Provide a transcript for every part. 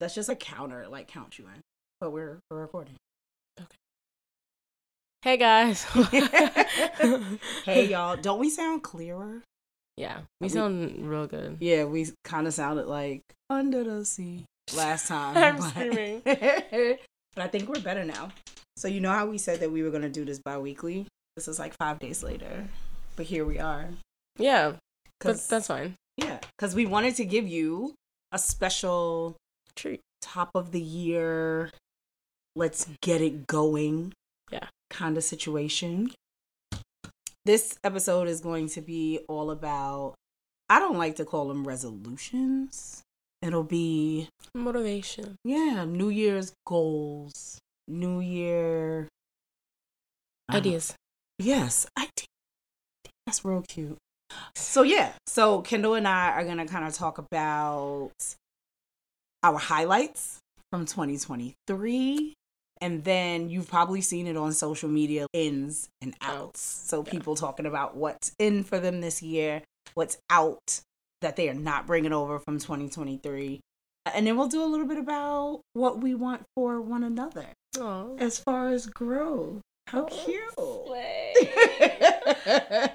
That's just a counter, like count you in. But we're we're recording. Okay. Hey guys. Hey y'all, don't we sound clearer? Yeah, we We- sound real good. Yeah, we kind of sounded like under the sea last time. I'm but- screaming. But I think we're better now. So you know how we said that we were gonna do this bi-weekly? This is like five days later, but here we are. Yeah, but that's fine. yeah, because we wanted to give you a special Treat. top of the year. Let's get it going. Yeah. Kind of situation. This episode is going to be all about. I don't like to call them resolutions. It'll be Motivation. yeah, New Year's goals, New Year Ideas. Yes, I did. That's real cute. So yeah, so Kendall and I are gonna kind of talk about our highlights from 2023, and then you've probably seen it on social media, ins and outs. So Yeah. people talking about what's in for them this year, what's out that they are not bringing over from 2023, and then we'll do a little bit about what we want for one another Oh. as far as growth. How cute.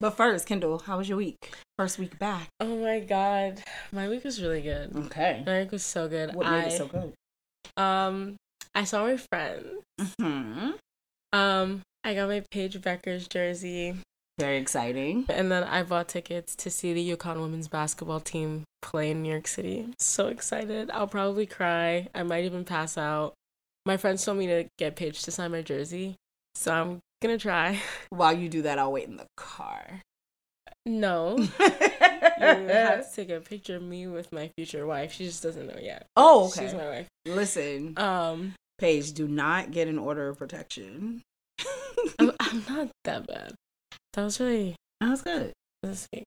but first, Kendall, how was your week? First week back. oh my god, my week was really good. Okay. My week was so good. What made I it so good? um I saw my friend. hmm Um, I got my Paige Bueckers' jersey, Very exciting. and then I bought tickets to see the UConn women's basketball team play in New York City. So excited! I'll probably cry. I might even pass out. My friends told me to get Paige to sign my jersey, so I'm gonna try. While you do that, I'll wait in the car. No. You have to take a picture of me with my future wife. She just doesn't know yet. Oh, okay. She's my wife. Listen, Um, Paige, do not get an order of protection. I'm, I'm not that bad. That was really that was good. this week.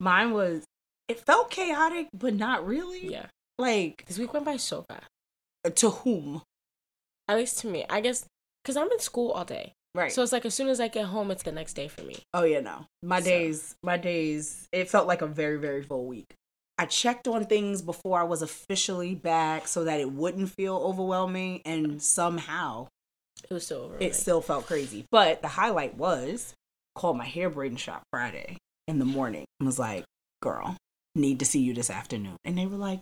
Mine was. It felt chaotic, but not really. Yeah, Like this week went by so fast. Uh, to whom? At least to me, I guess, because I'm in school all day. Right. So it's like as soon as I get home, it's the next day for me. Oh yeah, no. My So- days, my days. It felt like a very, very full week. I checked on things before I was officially back so that it wouldn't feel overwhelming, and somehow It was so over. it still felt crazy. But the highlight was called my hair braiding shop Friday in the morning and was like, "Girl, need to see you this afternoon," and they were like,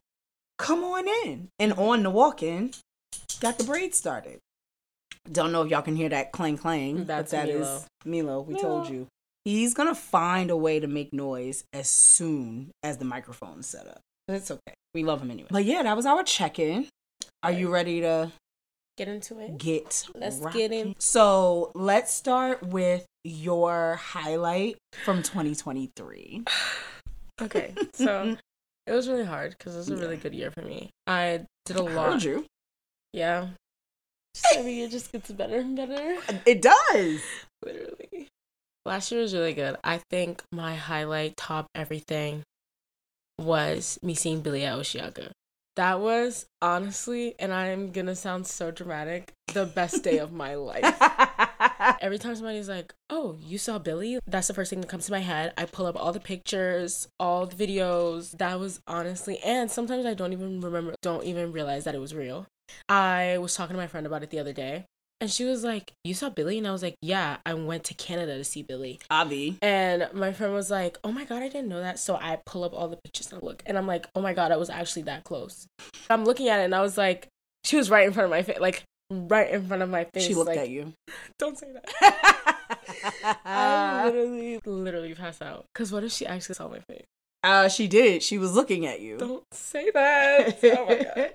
"Come on in." And on the walk-in, got the braid started. Don't know if y'all can hear that clang clang. but That's that is Milo. Milo. We told you. He's gonna find a way to make noise as soon as the microphone is set up. But it's okay. We love him anyway. But yeah, that was our check-in. Are you ready to get into it. get Let's get in. So let's start with your highlight from 2023. Okay, so it was really hard because it was a really Yeah. good year for me. I did a I lot. you. Yeah. Just every year just gets better and better. Uh, it does. Literally. Last year was really good. I think my highlight, top everything, was me seeing Billie at Osheaga. That was honestly, and I'm gonna sound so dramatic, the best day of my life. Every time somebody's like, "Oh, you saw Billie?" That's the first thing that comes to my head. I pull up all the pictures, all the videos. That was honestly, and sometimes I don't even remember, don't even realize that it was real. I was talking to my friend about it the other day, and she was like, "You saw Billie?" And I was like, "Yeah, I went to Canada to see Billie." Avi. And my friend was like, "Oh my god, I didn't know that." So I pull up all the pictures and look, and I'm like, "Oh my god, I was actually that close." I'm looking at it, and I was like, "She was right in front of my face, like right in front of my face." She looked like, at you. Don't say that. I literally, literally pass out. Cause what if she actually saw my face? uh, she did. She was looking at you. Don't say that. oh my god.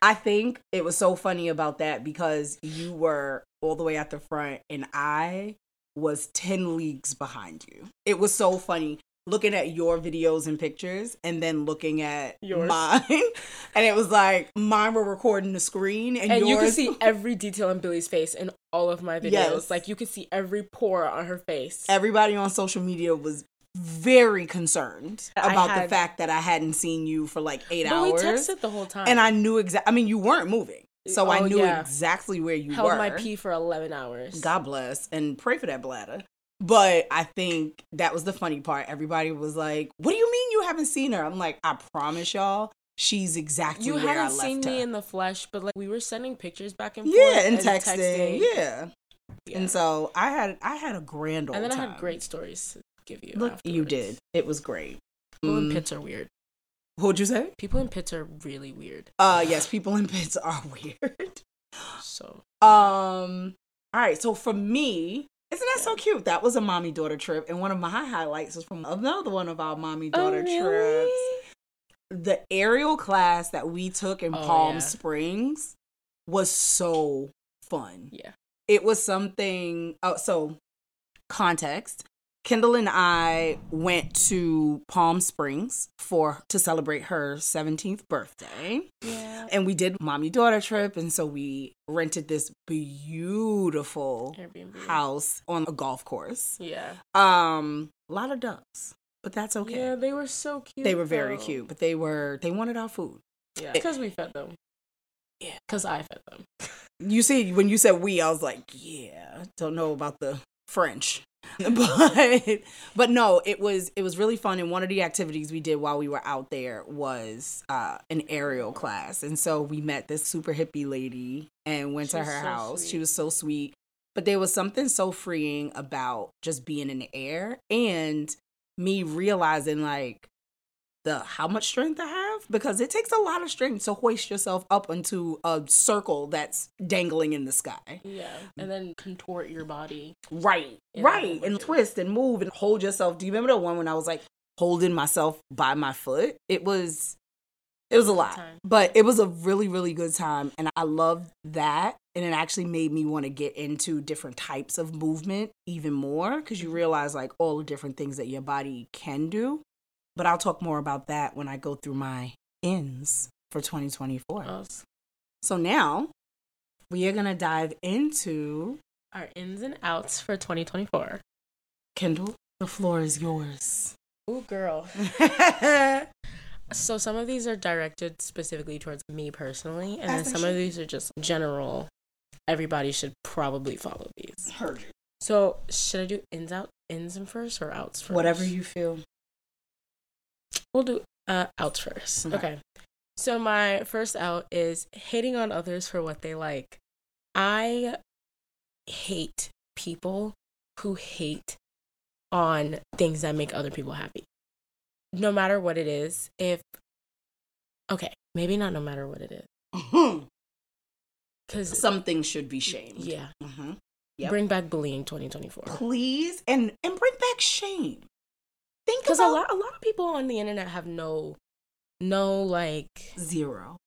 I think it was so funny about that because you were all the way at the front and I was 10 leagues behind you. It was so funny looking at your videos and pictures and then looking at Yours. mine. And it was like mine were recording the screen and, And yours you could see every detail in Billie's face in all of my videos. Yes. Like you could see every pore on her face. everybody on social media was very concerned I about the fact that I hadn't seen you for like eight but we texted the whole time. and I knew exactly. I mean, you weren't moving. So I Oh, knew yeah. exactly where you Held were. my pee for 11 hours. God bless and pray for that bladder. But I think that was the funny part. Everybody was like, "What do you mean you haven't seen her?" I'm like, "I promise y'all, she's exactly You where I like you haven't left seen her." me in the flesh, but like we were sending pictures back and forth. yeah, and texting. Yeah. Yeah. And so I had I had a grand old And then I time. had great stories to give you. Look, you did. It was great. People in Mm. pits are weird. What'd you say? People in pits are really weird. Uh, yes, people in pits are weird. So Um, all right. So for me, isn't that so cute? That was a mommy daughter trip, and one of my highlights was from another one of our mommy daughter oh, trips. The aerial class that we took in Oh, Palm yeah. Springs was so fun. Yeah. It was something. Oh, so context. Kendall and I went to Palm Springs for to celebrate her 17th birthday Yeah. and we did mommy daughter trip and so we rented this beautiful Airbnb. house on a golf course Yeah. um a lot of ducks but that's okay Yeah, they were so cute. they were very though. cute but they were they wanted our food Yeah. Because we fed them. Yeah. Because I fed them. you see when you said we i was like yeah don't know about the french but but no it was it was really fun. And one of the activities we did while we were out there was uh an aerial class. And so we met this super hippie lady and went She to her so house. She was so sweet. But there was something so freeing about just being in the air and me realizing like the how much strength I have because it takes a lot of strength to hoist yourself up into a circle that's dangling in the sky. Yeah. And then contort your body. Right, right, and twist and move and hold yourself. Do you remember the one when I was like holding myself by my foot? It was, it was a lot, but it was a really, really good time, and I loved that. And it actually made me want to get into different types of movement even more because you mm-hmm. realize like all the different things that your body can do. But I'll talk more about that when I go through my ins for 2024. Us. So now we are gonna dive into Our ins and outs for 2024. Kendall. The floor is yours. Ooh, girl. So some of these are directed specifically towards me personally, and then some of these are just general. Everybody should probably follow these. Heard you. So should I do ins out ins and first or outs first? Whatever you feel. We'll do uh outs first. Okay. Okay. So my first out is hating on others for what they like. I hate people who hate on things that make other people happy. No matter what it is, if okay, maybe not no matter what it is. Cuz Something should be shamed. yeah, Mhm. Yep. bring back bullying 2024. Please and and bring back shame. Think Cuz a lot a lot of people on the internet have no no like zero.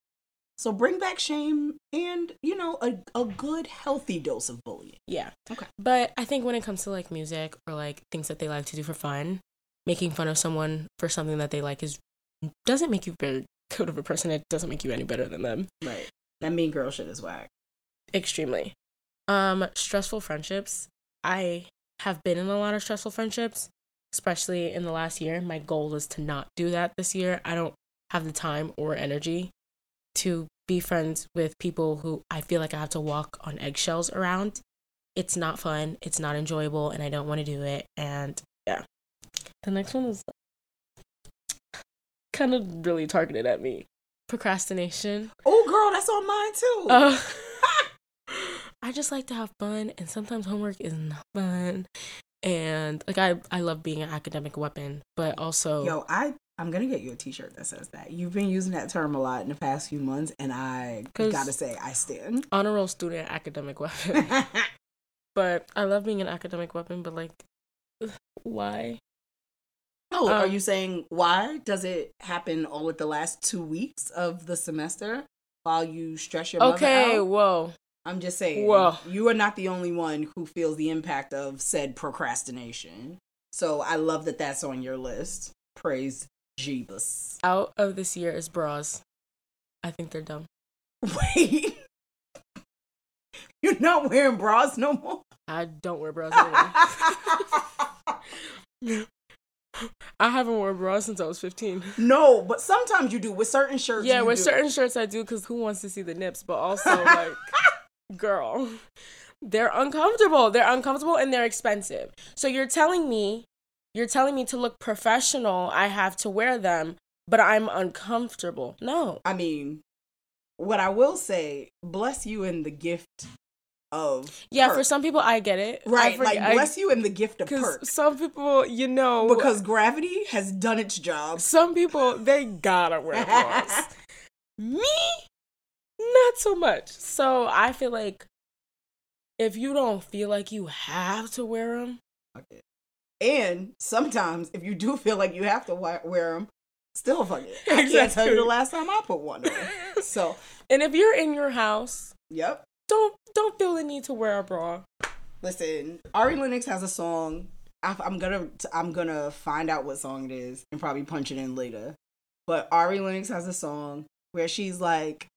So bring back shame and you know a a good healthy dose of bullying. Yeah. Okay. But I think when it comes to like music or like things that they like to do for fun, making fun of someone for something that they like is doesn't make you very good of a person. It doesn't make you any better than them. Right. That mean girl shit is whack. Extremely. Um, stressful friendships. I have been in a lot of stressful friendships, especially in the last year. My goal is to not do that this year. I don't have the time or energy to be friends with people who I feel like I have to walk on eggshells around. It's not fun, it's not enjoyable, and I don't want to do it. And yeah. The next one is kind of really targeted at me. Procrastination. Oh girl, that's on mine too. Uh, I just like to have fun, and sometimes homework is not fun. And like I, I love being an academic weapon, but also Yo, I I'm gonna get you a T-shirt that says that. You've been using that term a lot in the past few months, and I gotta say I stand. honor roll student academic weapon. but I love being an academic weapon, but like, why? oh, are Um, you saying why does it happen all at the last two weeks of the semester while you stress your mother Okay, whoa. I'm just saying. Whoa. You are not the only one who feels the impact of said procrastination. So I love that that's on your list. Praise Jeebus. Out of this year is bras. I think they're dumb. Wait. You're not wearing bras no more. I don't wear bras anymore. I haven't worn bra since I was 15. No, but sometimes you do with certain shirts. Yeah, with do. certain shirts I do because who wants to see the nips? But also, like, girl, they're uncomfortable. They're uncomfortable and they're expensive. So you're telling me, you're telling me to look professional, I have to wear them, but I'm uncomfortable. No. I mean, what I will say, bless you in the gift of Yeah, perk. for some people, I get it. Right, like I- bless you in the gift of perk some people, you know, because gravity has done its job. some people they gotta wear bras. Me, not so much. So I feel like if you don't feel like you have to wear them, And sometimes, if you do feel like you have to wear them, still fuck it. I can't tell you the last time I put one on. So, and if you're in your house, yep. don't don't feel the need to wear a bra. Listen, Ari Lennox has a song. I, I'm gonna I'm gonna find out what song it is and probably punch it in later. But Ari Lennox has a song where she's like,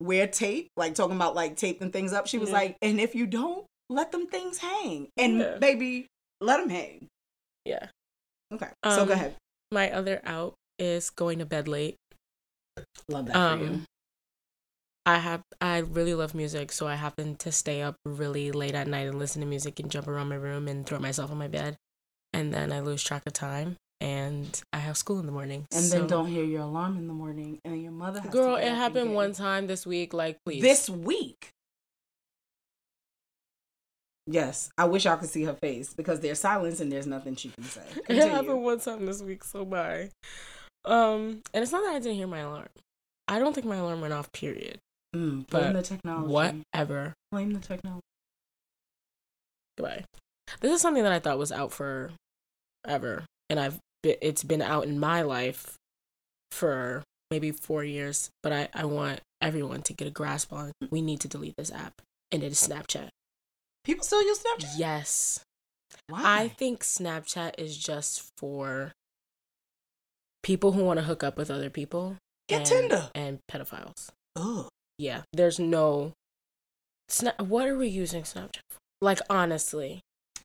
wear tape, like talking about like taping things up. She was Yeah. like, and if you don't, let them things hang, and Yeah. baby, let them hang. Yeah. Okay, so Um, go ahead. My other out is going to bed late. Love that for you. Um, I have I really love music, so I happen to stay up really late at night and listen to music and jump around my room and throw myself on my bed, and then I lose track of time and I have school in the morning. And so- then don't hear your alarm in the morning, and your mother. Has Girl, it happened one time this week. Like, please. This week. Yes, I wish y'all could see her face because there's silence and there's nothing she can say. it happened one time this week. So bye. Um, and it's not that I didn't hear my alarm. I don't think my alarm went off. Period. Mm, blame But the technology. Whatever. Blame the technology. Goodbye. This is something that I thought was out for ever, and I've it's been out in my life for maybe four years. But I I want everyone to get a grasp on. We need to delete this app, and it is Snapchat. People still use Snapchat. Yes, Why? I think Snapchat is just for people who want to hook up with other people. Get and, Tinder. and pedophiles. Oh. Yeah, there's no. Sna- what are we using Snapchat for? Like honestly,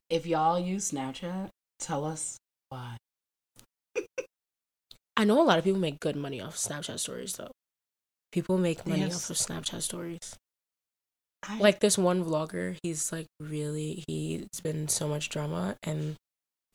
If y'all use Snapchat, tell us why. I know a lot of people make good money off Snapchat stories though. People make money Yes. off of Snapchat stories. I, Like this one vlogger, he's like really he's been so much drama and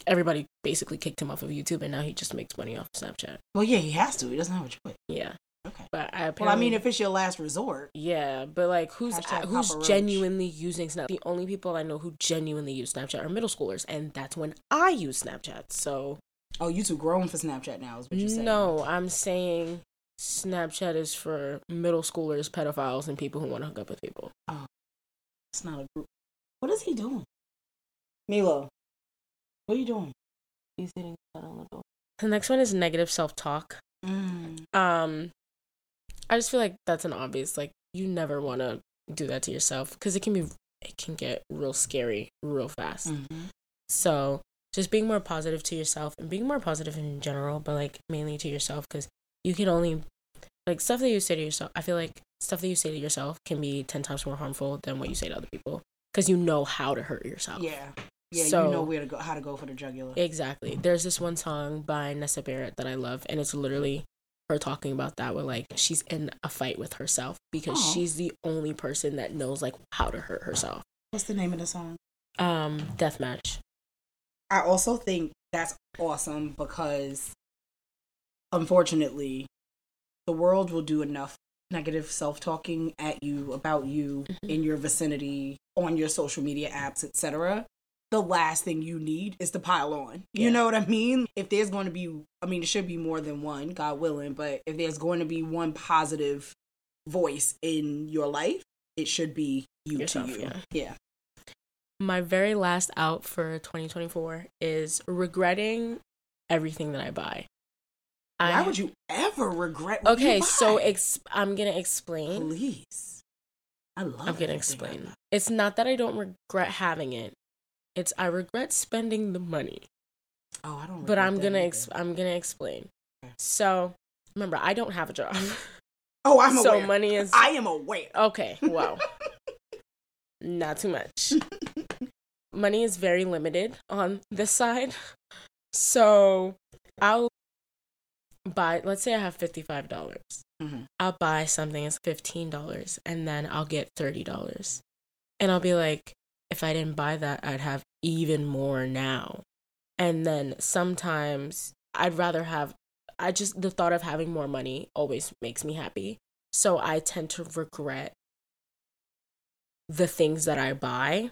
everybody basically kicked him off of YouTube and now he just makes money off Snapchat. well, yeah, he has to. He doesn't have a choice. Yeah. Okay. But I Well, I mean, if it's your last resort, Yeah, but like who's Hashtag uh, who's genuinely using Snap? The only people I know who genuinely use Snapchat are middle schoolers, and that's when I use Snapchat. So oh, you too grown for Snapchat now, is what you're saying. no, I'm saying Snapchat is for middle schoolers, pedophiles, and people who want to hook up with people. Oh, it's not a group. What is he doing? Milo, what are you doing? He's hitting on the door. The next one is negative self talk. Mm. Um, I just feel like that's an obvious. Like you never want to do that to yourself because it can be it can get real scary real fast. Mhm. So just being more positive to yourself and being more positive in general, but like mainly to yourself because you can only like stuff that you say to yourself. I feel like stuff that you say to yourself can be 10 times more harmful than what you say to other people because you know how to hurt yourself. Yeah, yeah, So- you know where to go, how to go for the jugular. Exactly. There's this one song by Nessa Barrett that I love, and it's literally her talking about that where like she's in a fight with herself because Aw. she's the only person that knows like how to hurt herself. What's the name of the song? Um, deathmatch. I also think that's awesome because unfortunately the world will do enough negative self-talking at you about you Mhm. in your vicinity on your social media apps etc the last thing you need is to pile on you Yeah. know what i mean if there's going to be i mean it should be more than one god willing but if there's going to be one positive voice in your life it should be you Yourself, to you yeah. yeah My very last out for 2024 is regretting everything that I buy. why I- would you ever regret what you Okay, so I'm gonna explain. Please. I love I'm gonna explain. It's not that I don't regret having it. It's I regret spending the money. Oh, I don't But I'm gonna ex- I'm gonna explain. Okay. So remember, I don't have a job, Oh, I'm so aware. money is I am aware. okay. Wow, not too much. Money is very limited on this side. So I'll buy. Let's say I have fifty five dollars. Mhm. I'll buy something that's fifteen dollars, and then I'll get thirty dollars, and I'll be like, if I didn't buy that, I'd have even more now. And then sometimes I'd rather have. I just the thought of having more money always makes me happy. So I tend to regret the things that I buy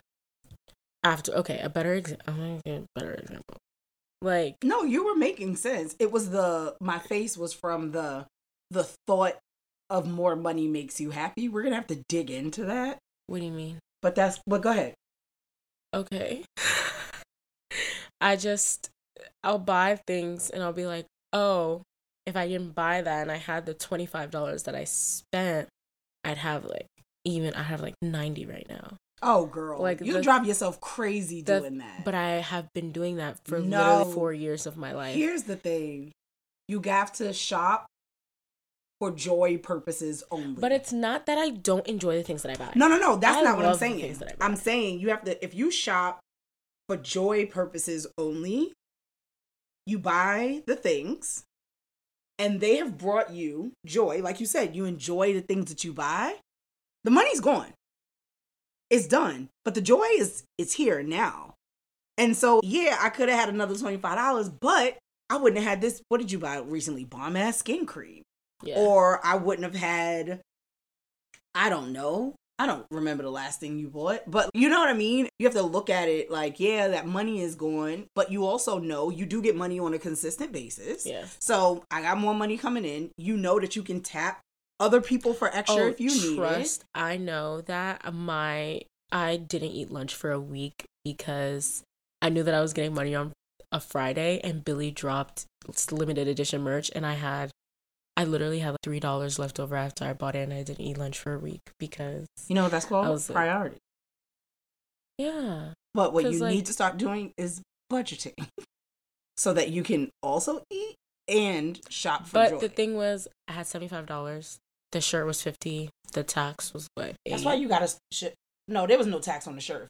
after. Okay, a better example. I'm gonna get a better example. Like No, you were making sense. It was the my face was from the the thought of more money makes you happy. We're gonna have to dig into that. What do you mean? But that's but go ahead. Okay. I just I'll buy things and I'll be like, "Oh, if I didn't buy that and I had the $25 that I spent, I'd have like even I have like 90 right now." Oh girl. Like you the- drive yourself crazy the- doing that. But I have been doing that for No. literally 4 years of my life. here's the thing. You have to shop for joy purposes only. But it's not that I don't enjoy the things that I buy. No, no, no. That's I not what I'm saying. things that I buy. I'm saying you have to if you shop for joy purposes only, you buy the things and they have brought you joy. Like you said, you enjoy the things that you buy. The money's gone. It's done. But the joy is it's here now. And so, yeah, I could have had another $25, but I wouldn't have had this. What did you buy recently? Bomb ass skin cream Yeah. or I wouldn't have had I don't know. I don't remember the last thing you bought, but you know what I mean? You have to look at it like, yeah, that money is gone, but you also know you do get money on a consistent basis. yeah. So I got more money coming in. You know that you can tap other people for extra Oh, if you need trust. I know that my I didn't eat lunch for a week because I knew that I was getting money on a Friday and Billie dropped limited edition merch and I had I literally had like three dollars left over after I bought it and I didn't eat lunch for a week because. You know what that's called? I was like- Priority. yeah. But what you like- need to start doing is budgeting so that you can also eat and shop for But joy. the thing was I had seventy five dollars. The shirt was fifty. The tax was what? That's why you got a ship. No, there was no tax on the shirt.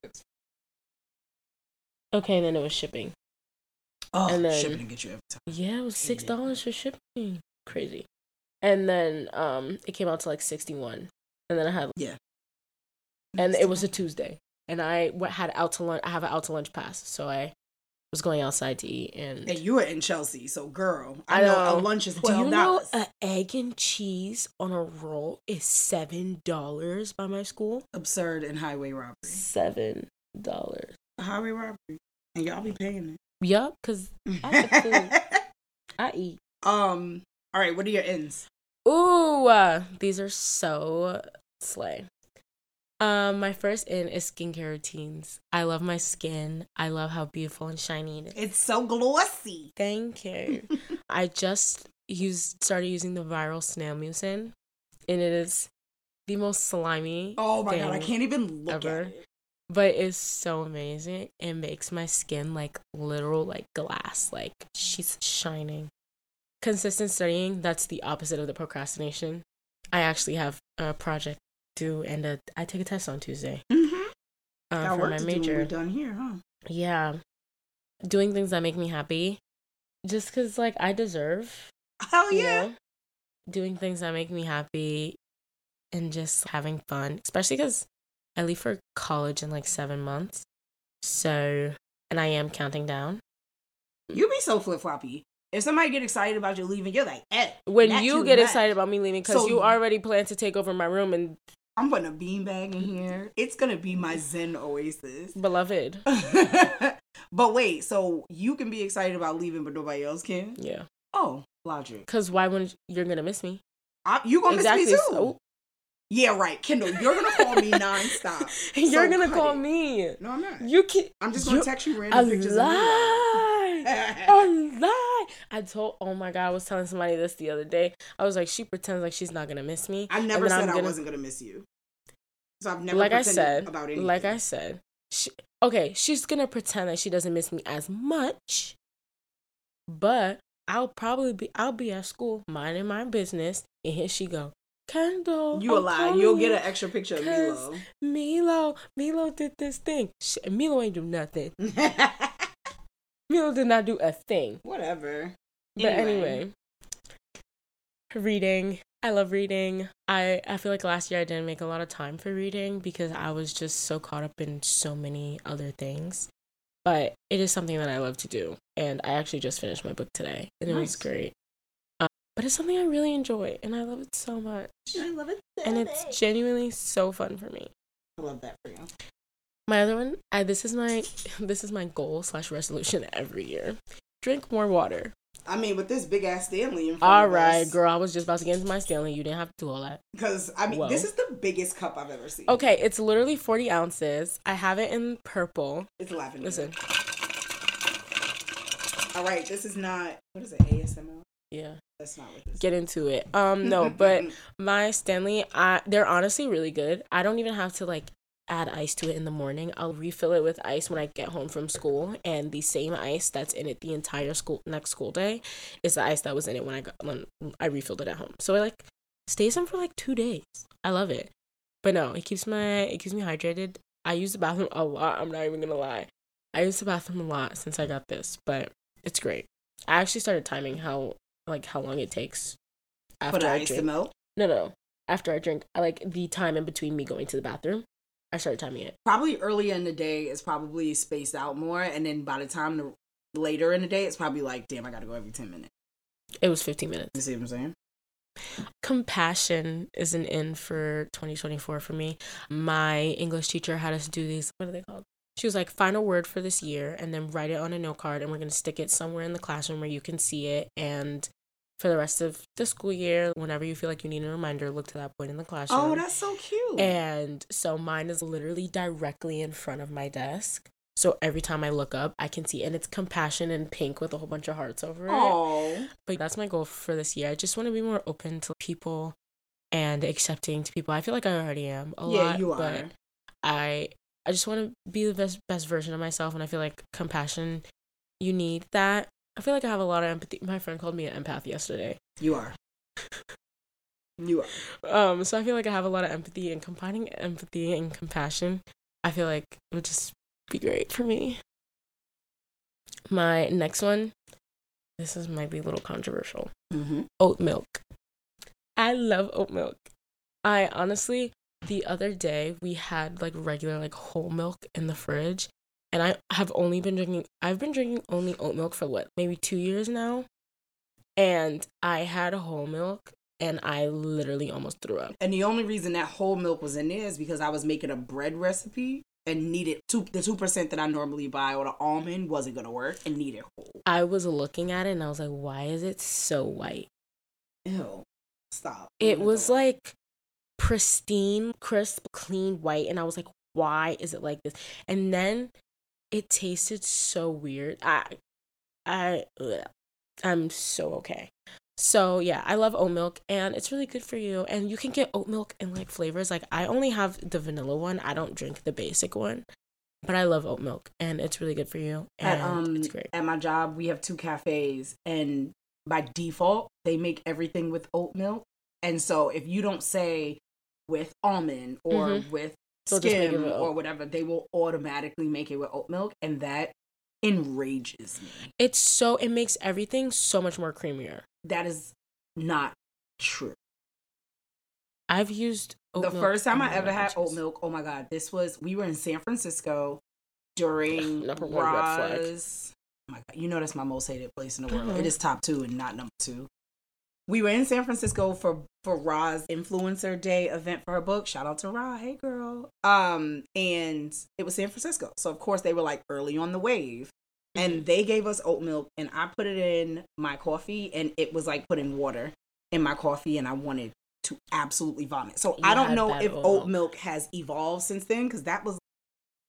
Okay, then it was shipping. Oh, And then- shipping to get you every time. Yeah, it was six dollars for shipping. Crazy. And then um it came out to like sixty one. And then I had yeah, and it was a Tuesday. And I had out to lunch I have an out to lunch pass, so I was going outside to eat and And you were in Chelsea, so girl, I, I know, know. a lunch is do you know a egg and cheese on a roll is seven dollars by my school? Absurd and highway robbery. Seven dollars. Highway robbery, and y'all be paying it. Yup, cause. I. I eat. um. All right, what are your ends? Ooh, uh, these are so slay. Um, my first in is skincare routines. I love my skin. I love how beautiful and shiny it is. It's so glossy. Thank you. I just used started using the viral snail mucin, and it is the most slimy. Oh my god, I can't even look ever. at it. But it's so amazing. It makes my skin like literal like glass. Like she's shining. Consistent studying, that's the opposite of the procrastination. I actually have a project due and a, I take a test on Tuesday Mm-hmm. uh, for my to do major. done here, huh? Yeah. Doing things that make me happy. Just cause like I deserve Hell you yeah. know, doing things that make me happy and just having fun, especially because I leave for college in like seven months. So, and I am counting down. You be so flip floppy. If somebody get excited about you leaving, you're like, eh. When you get much. excited about me leaving, because So- you already plan to take over my room and I'm putting a beanbag in mm-hmm. here. It's gonna be my Zen oasis. beloved. but wait, so you can be excited about leaving, but nobody else can? Yeah. Oh, logic. Because why wouldn't you're gonna miss me? I, you gonna exactly. miss me too? So- Yeah, right. Kendall, you're gonna call me nonstop. you're So gonna call it. me. No, I'm not. You can. I'm just gonna text you random pictures of me. a lie. I told. Oh my god! I was telling somebody this the other day. I was like, she pretends like she's not gonna miss me. I never and said I'm I gonna- wasn't gonna miss you. So I've never like I said, about anything. like I said, she, okay, she's gonna pretend that she doesn't miss me as much, but I'll probably be I'll be at school minding my business, and here she go, Kendall. you a lie. You'll get an extra picture of Milo. Milo. Milo did this thing. Milo ain't do nothing. Milo did not do a thing. Whatever. But anyway, reading. I love reading. I I feel like last year I didn't make a lot of time for reading because I was just so caught up in so many other things. But it is something that I love to do, and I actually just finished my book today, and it was great. Um, but it's something I really enjoy, and I love it so much, I love it. and it's genuinely so fun for me. I love that for you. My other one, I, this is my this is my goal slash resolution every year. Drink more water. I mean, with this big ass Stanley in front All right, us, girl. I was just about to get into my Stanley. You didn't have to do all that. Because I mean, Whoa. this is the biggest cup I've ever seen. Okay, it's literally 40 ounces. I have it in purple. it's lavender. Listen. All right, this is not. What is it? ASMR. Yeah. That's not what this. Get into it. Um, no, but my Stanley, I they're honestly really good. I don't even have to like add ice to it in the morning. I'll refill it with ice when I get home from school, and the same ice that's in it the entire school next school day is the ice that was in it when I got when I refilled it at home. So it like stays in for like two days. I love it. But no, it keeps my it keeps me hydrated. I use the bathroom a lot. I'm not even gonna lie. I use the bathroom a lot since I got this, but it's great. I actually started timing how like how long it takes after the I drink. No, no. After I drink, I like the time in between me going to the bathroom. I started timing it. Probably earlier in the day is probably spaced out more, and then by the time the later in the day, it's probably like, damn, I gotta go every ten minutes. It was 15 minutes. You see what I'm saying? Compassion is an in for 2024 for me. My English teacher had us do these. What are they called? She was like, find a word for this year and then write it on a note card, and we're going to stick it somewhere in the classroom where you can see it. And for the rest of the school year, whenever you feel like you need a reminder, look to that point in the classroom. Oh, that's so cute. And so mine is literally directly in front of my desk. So every time I look up, I can see, and it's compassion in pink with a whole bunch of hearts over it. oh, But that's my goal for this year. I just want to be more open to people and accepting to people. I feel like I already am a yeah, lot, you are. but I I just want to be the best best version of myself, and I feel like compassion. You need that. I feel like I have a lot of empathy. My friend called me an empath yesterday. You are. You are. Um, so I feel like I have a lot of empathy and combining empathy and compassion. I feel like it would just be great for me. My next one, this is might be a little controversial. Mm-hmm. Oat milk. I love oat milk. I honestly, the other day we had like regular like whole milk in the fridge, and I have only been drinking. I've been drinking only oat milk for what maybe two years now, and I had whole milk and I literally almost threw up. And the only reason that whole milk was in there is because I was making a bread recipe and needed two the two percent that I normally buy or the almond wasn't gonna work and needed whole. I was looking at it and I was like, why is it so white? Ew. Stop. It was like pristine, crisp, clean white. And I was like, why is it like this? And then it tasted so weird. I, I, ugh. I'm so okay. So yeah, I love oat milk and it's really good for you. And you can get oat milk in like flavors. Like I only have the vanilla one. I don't drink the basic one. But I love oat milk and it's really good for you. And at um it's great. at my job we have two cafes and by default they make everything with oat milk. And so if you don't say with almond or Mhm. with They'll just make it skim with or whatever, they will automatically make it with oat milk and that enrages me. It's so it makes everything so much more creamier. That is not true. I've used oat the first time I ever had oat milk, oh my god, this was we were in San Francisco during Number one red flag. Roz. Oh my god, you know that's my most hated place in the world. Mhm. It is top two and not number two. We were in San Francisco for for Ra's influencer day event for her book. Shout out to Ra, hey girl. Um, and it was San Francisco, so of course they were like early on the wave, Mm-hmm. and they gave us oat milk, and I put it in my coffee, and it was like putting water in my coffee, and I wanted to absolutely vomit. So I don't know if oat oat milk. milk has evolved since then, because that was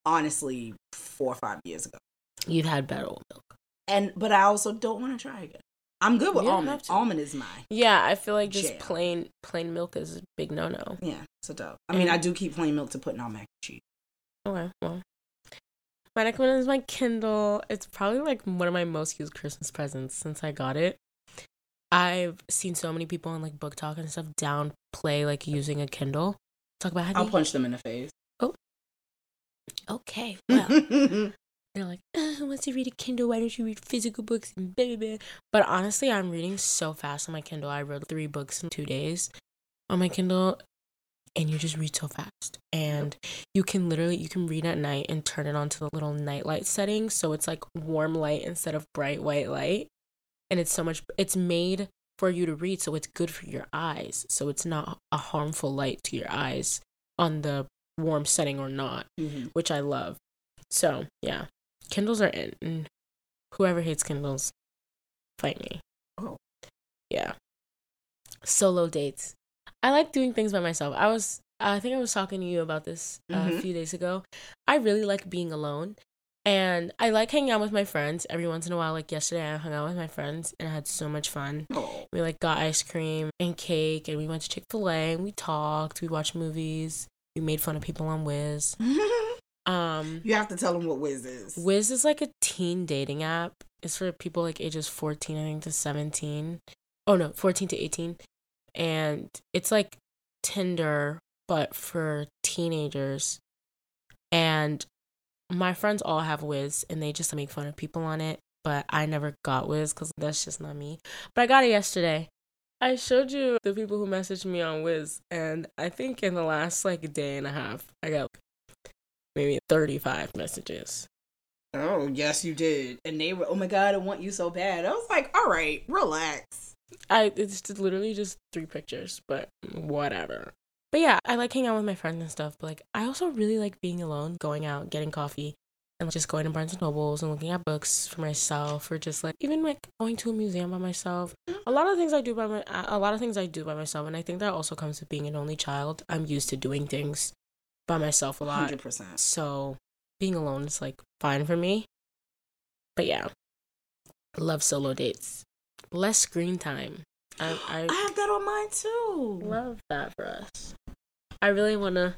honestly four or five years ago. You've had bad oat milk. And but I also don't want to try again. I'm good with You almond. Almond is mine. Yeah, I feel like just Jam. plain plain milk is a big no no. Yeah, it's a dope. I mean, And- I do keep plain milk to put in our mac and cheese. Okay, well. My next one is my Kindle. It's probably like one of my most used Christmas presents since I got it. I've seen so many people on like BookTok and stuff downplay like using a Kindle. Talk about how I'll punch them in the face. Oh. Okay, well, They're like, who wants to read a Kindle? Why don't you read physical books? And blah, blah, blah. But honestly, I'm reading so fast on my Kindle. I read three books in two days on my Kindle, and you just read so fast. And you can literally you can read at night and turn it on to the little night light setting, so it's like warm light instead of bright white light. And it's so much. It's made for you to read, so it's good for your eyes. So it's not a harmful light to your eyes on the warm setting or not, Mhm. which I love. So yeah, Kindles are in. And whoever hates Kindles, fight me. Oh. Yeah. Solo dates. I like doing things by myself. I was I think I was talking to you about this uh, a Mhm. few days ago. I really like being alone. And I like hanging out with my friends every once in a while. Like yesterday, I hung out with my friends and I had so much fun. Oh. We like got ice cream and cake, and we went to Chick Fil A and we talked. We watched movies. We made fun of people on Wizz. Um, you have to tell them what Wizz is. Wizz is like a teen dating app. It's for people like ages 14, I think, to 17. Oh, no, 14 to 18. And it's like Tinder, but for teenagers. And my friends all have Wizz and they just make fun of people on it. But I never got Wizz because that's just not me. But I got it yesterday. I showed you the people who messaged me on Wizz. And I think in the last like day and a half, I got maybe 35 messages. Oh, yes, you did. And they were, oh my God, I want you so bad. I was like, all right, relax. I it's literally just three pictures, but whatever. But yeah, I like hanging out with my friends and stuff. But like, I also really like being alone, going out, getting coffee, and just going to Barnes and Nobles and looking at books for myself, or just like even like going to a museum by myself. A lot of things I do by my, a lot of things I do by myself, and I think that also comes with being an only child. I'm used to doing things by myself a lot, 100%. so being alone is like fine for me. But yeah, love solo dates, less screen time. I, I I have that on mine too. love that for us. I really want to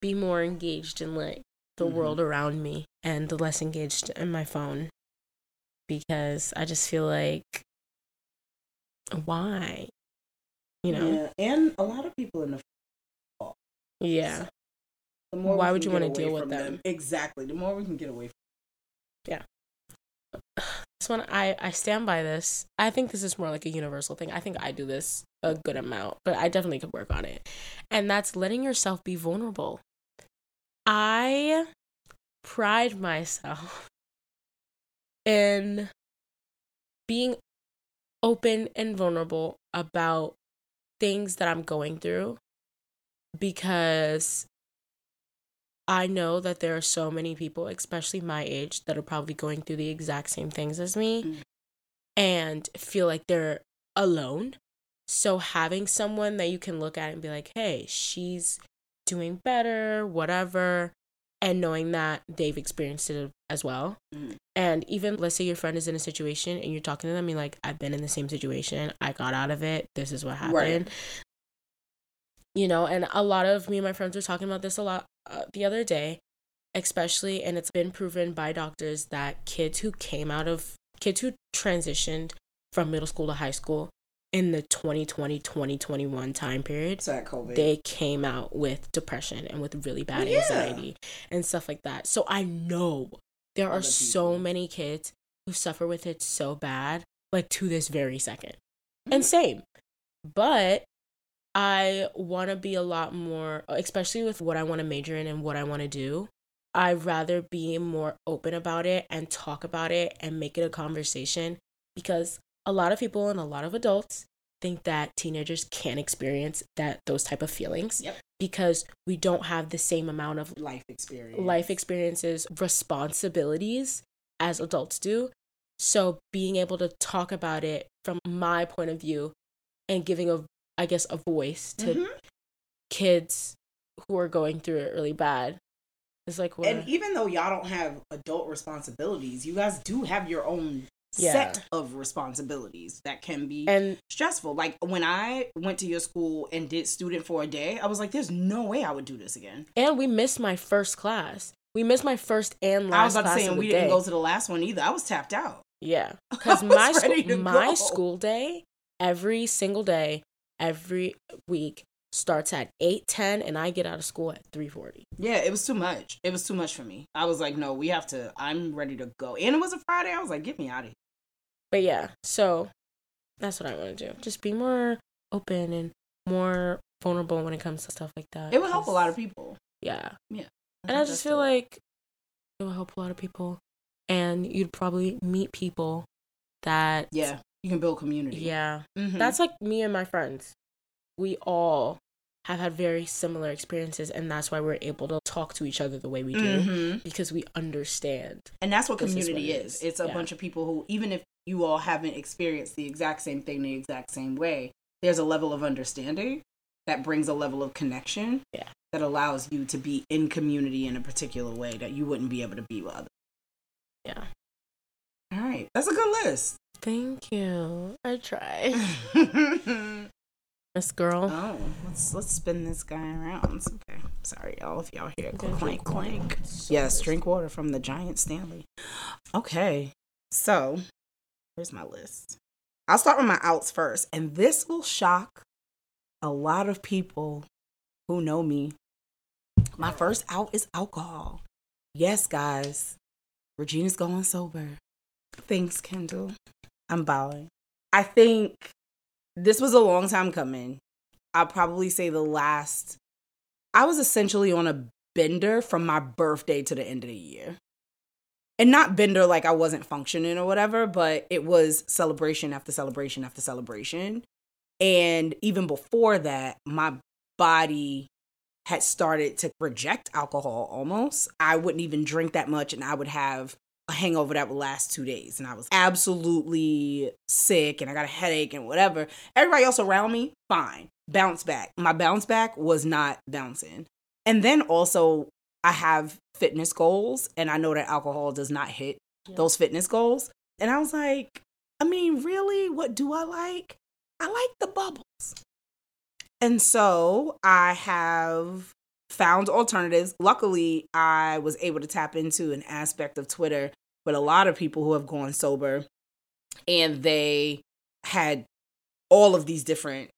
be more engaged in like the Mhm. world around me and less engaged in my phone because I just feel like why? You know? Yeah, and a lot of people in the Yeah. The more Why would you wanna deal with from them? Exactly. The more we can get away from Yeah. This one I I stand by this. I think this is more like a universal thing. I think I do this a good amount, but I definitely could work on it. And that's letting yourself be vulnerable. I pride myself in being open and vulnerable about things that I'm going through because I know that there are so many people, especially my age, that are probably going through the exact same things as me Mm. and feel like they're alone. So having someone that you can look at and be like, hey, she's doing better, whatever, and knowing that they've experienced it as well. Mhm. And even let's say your friend is in a situation and you're talking to them, you're like, I've been in the same situation, I got out of it, this is what happened. Right. You know, and a lot of me and my friends were talking about this a lot uh, the other day, especially, and it's been proven by doctors that kids who came out of kids who transitioned from middle school to high school in the 2020 2021 time period they came out with depression and with really bad anxiety and stuff like that. So I know there are Other so many kids who suffer with it so bad, like to this very 2nd Mhm. And same. But I want to be a lot more, especially with what I want to major in and what I want to do. I'd rather be more open about it and talk about it and make it a conversation because a lot of people and a lot of adults think that teenagers can't experience that those type of feelings Yep. because we don't have the same amount of life experience. life experiences, responsibilities as adults do. So being able to talk about it from my point of view and giving a I guess a voice to Mhm. kids who are going through it really bad It's like what And even though y'all don't have adult responsibilities, you guys do have your own Yeah. set of responsibilities that can be and stressful. Like when I went to your school and did student for a day, I was like, "There's no way I would do this again." and we missed my first class. We missed my first and last I was about to say, of and the we didn't go to the last one either. I was tapped out. Yeah, because my school, my school day, every single day, every week starts at 8 10 and i get out of school at 3 40 Yeah, it was too much. It was too much for me. I was like, no, we have to. I'm ready to go. And it was a Friday. I was like, get me out of here. but yeah so that's what i want to do just be more open and more vulnerable when it comes to stuff like that It would help a lot of people. yeah Yeah. and i just feel like it will help a lot of people and you'd probably meet people that yeah, you can build community. yeah Mhm. that's like me and my friends we all have had very similar experiences and that's why we're able to talk to each other the way we do Mhm. because we understand And that's what community it is. is. It's a Yeah. bunch of people who, even if you all haven't experienced the exact same thing the exact same way, there's a level of understanding that brings a level of connection. Yeah. That allows you to be in community in a particular way that you wouldn't be able to be with others. yeah All right. That's a good list. thank you i try oh, this girl let's let's spin this guy around. Okay. Sorry, y'all, if y'all hear Okay, clank clank. Yes, drink water from the giant Stanley. Okay, so here's my list. I'll start with my outs first, and this will shock a lot of people who know me. My first out is alcohol. Yes, guys, Regina's going sober. Thanks, Kendall. I'm bowing. I think this was a long time coming. I'll probably say the last. I was essentially on a bender from my birthday to the end of the year. And not bender like I wasn't functioning or whatever, but it was celebration after celebration after celebration. And even before that, my body had started to reject alcohol almost. I wouldn't even drink that much and I would have a hangover that would last two days. And I was absolutely sick and I got a headache and whatever. Everybody else around me, fine. Bounce back. My bounce back was not bouncing. And then also, I have fitness goals and I know that alcohol does not hit Yeah. those fitness goals. And I was like, I mean, really? What do I like? I like the bubbles. And so I have found alternatives. Luckily, I was able to tap into an aspect of Twitter with a lot of people who have gone sober and they had all of these different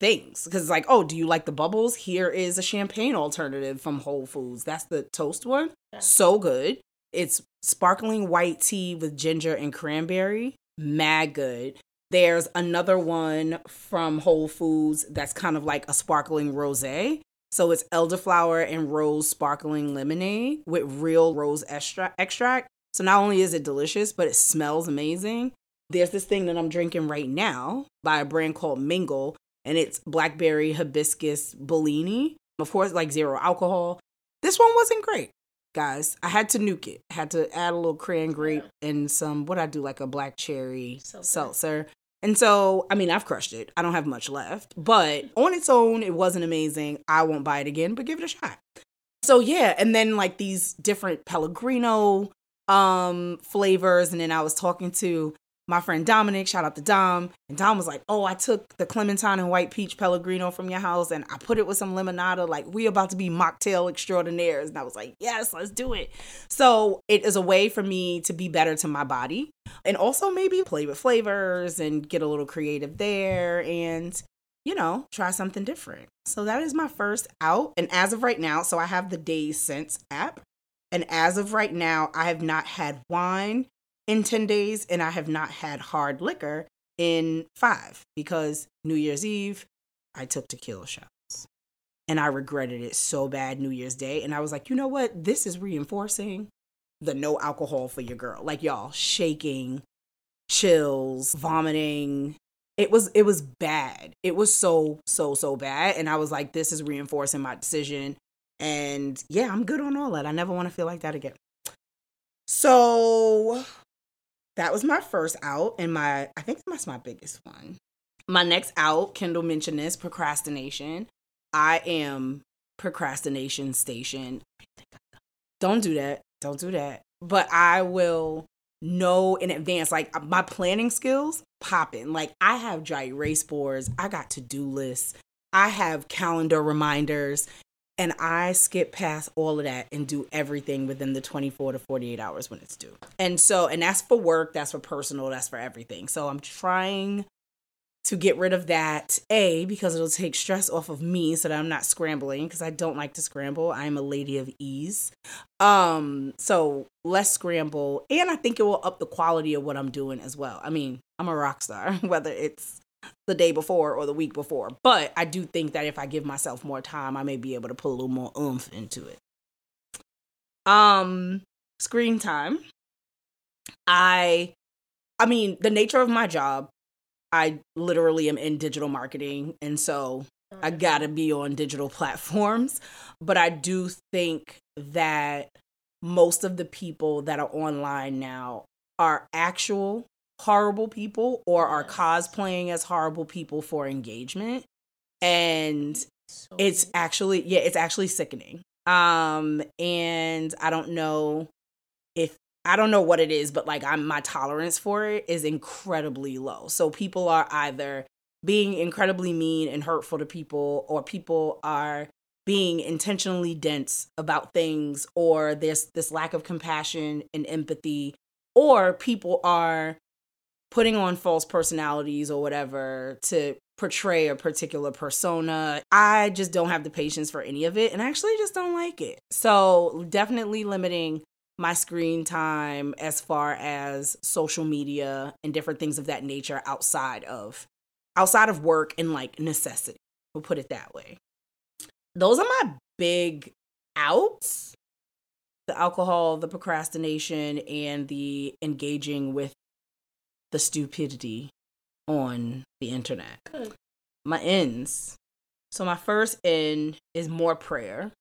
things. Because it's like oh do you like the bubbles? Here is a champagne alternative from whole foods. That's the toast one. Yeah. so good. It's sparkling white tea with ginger and cranberry. Mad good. There's another one from whole foods that's kind of like a sparkling rosé. So it's elderflower and rose sparkling lemonade with real rose extra- extract so not only is it delicious but it smells amazing there's this thing that I'm drinking right now by a brand called Mingle, and it's blackberry hibiscus Bellini. Of course, like zero alcohol. This one wasn't great, guys. I had to nuke it. had to add a little cran grape and some what I do like a black cherry Seltzer. seltzer. And so, I mean, I've crushed it. I don't have much left, but on its own, it wasn't amazing. I won't buy it again, but give it a shot. So yeah, and then like these different Pellegrino um flavors, and then I was talking to my friend Dominic, shout out to Dom, and Dom was like, "Oh, I took the clementine and white peach Pellegrino from your house, and I put it with some limonada. Like we about to be mocktail extraordinaires." And I was like, "Yes, let's do it." So it is a way for me to be better to my body, and also maybe play with flavors and get a little creative there, and you know, try something different. So that is my first out, and as of right now, so I have the Days Sense app, and as of right now, I have not had wine in 10 days and I have not had hard liquor in five because New Year's Eve, I took tequila shots and I regretted it so bad New Year's Day. And I was like, you know what? This is reinforcing the no alcohol for your girl. Like y'all shaking, chills, vomiting. It was it was bad. It was so so so bad and I was like this is reinforcing my decision and yeah, I'm good on all that. I never want to feel like that again. So that was my first out and my i think that's my biggest one. My next out kendall mentioned this procrastination. I am procrastination station. Don't do that. Don't do that. But i will know in advance like uh, my planning skills popping. Like i have dry erase boards. I got to-do lists. I have calendar reminders and I skip past all of that and do everything within the 24 to 48 hours when it's due. And so, and that's for work, that's for personal, that's for everything. So I'm trying to get rid of that. A, because it'll take stress off of me so that I'm not scrambling because I don't like to scramble. I'm a lady of ease. Um, so less scramble. And I think it will up the quality of what I'm doing as well. I mean, I'm a rock star, whether it's the day before or the week before. But I do think that if I give myself more time, I may be able to put a little more oomph into it. Um, screen time. I I mean, the nature of my job, I literally am in digital marketing and so I got to be on digital platforms, but I do think that most of the people that are online now are actual horrible people or are cosplaying as horrible people for engagement. And so it's actually yeah it's actually sickening. Um and i don't know if i don't know what it is but like i'm my tolerance for it is incredibly low. So people are either being incredibly mean and hurtful to people or people are being intentionally dense about things or there's this lack of compassion and empathy or people are putting on false personalities or whatever to portray a particular persona. I just don't have the patience for any of it and I actually just don't like it. So, definitely limiting my screen time as far as social media and different things of that nature outside of outside of work and like necessity. We'll put it that way. Those are my big outs. The alcohol, the procrastination and the engaging with the stupidity on the internet. Good. My ends. So my first end is more prayer.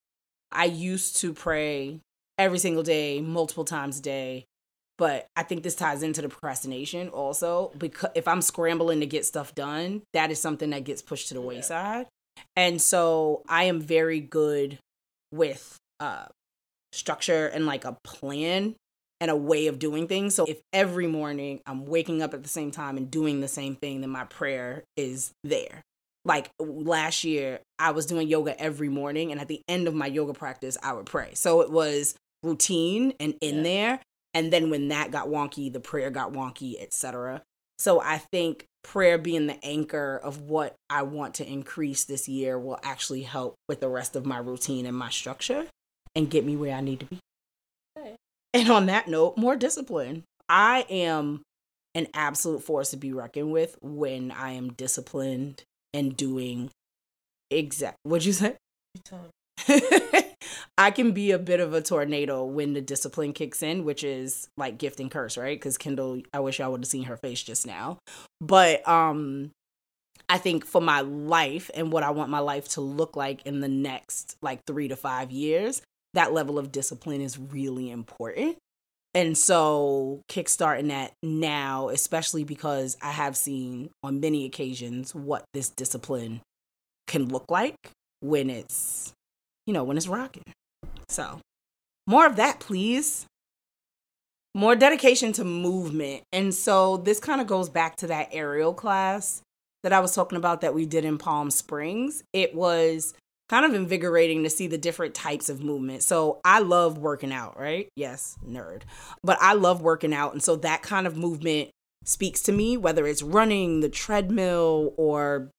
I used to pray every single day, multiple times a day, but I think this ties into the procrastination also because if I'm scrambling to get stuff done, that is something that gets pushed to the wayside. And so I am very good with uh structure and like a plan and a way of doing things. So if every morning I'm waking up at the same time and doing the same thing, then my prayer is there. Like last year, I was doing yoga every morning, and at the end of my yoga practice, I would pray. So it was routine and in yeah. there. And then when that got wonky, the prayer got wonky, etc. So I think prayer being the anchor of what I want to increase this year will actually help with the rest of my routine and my structure and get me where I need to be. And on that note, more discipline. I am an absolute force to be reckoned with when I am disciplined and doing exact. What'd you say? I can be a bit of a tornado when the discipline kicks in, which is like gift and curse, right? Because Kendall, I wish I would have seen her face just now. But um I think for my life and what I want my life to look like in the next like three to five years, that level of discipline is really important. And so, kickstarting that now, especially because I have seen on many occasions what this discipline can look like when it's, you know, when it's rocking. So, more of that, please. More dedication to movement. And so, this kind of goes back to that aerial class that I was talking about that we did in Palm Springs. It was kind of invigorating to see the different types of movement. So I love working out, right? Yes, nerd. But I love working out. And so that kind of movement speaks to me, whether it's running, the treadmill, or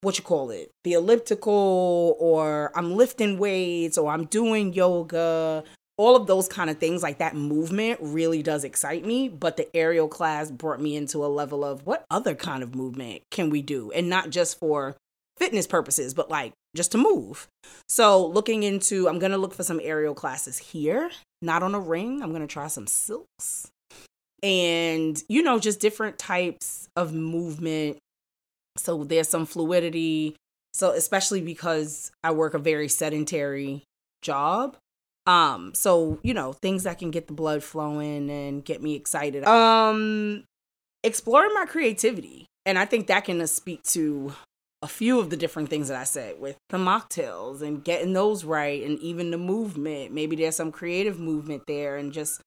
what you call it, the elliptical, or I'm lifting weights, or I'm doing yoga. All of those kind of things, like that movement, really does excite me. But the aerial class brought me into a level of what other kind of movement can we do? And not just for fitness purposes, but like just to move. So, looking into, I'm going to look for some aerial classes here, not on a ring. I'm going to try some silks and, you know, just different types of movement. So, there's some fluidity. So, especially because I work a very sedentary job. Um, so, you know, things that can get the blood flowing and get me excited. Um, exploring my creativity. And I think that can speak to a few of the different things that I said with the mocktails and getting those right and even the movement. Maybe there's some creative movement there and just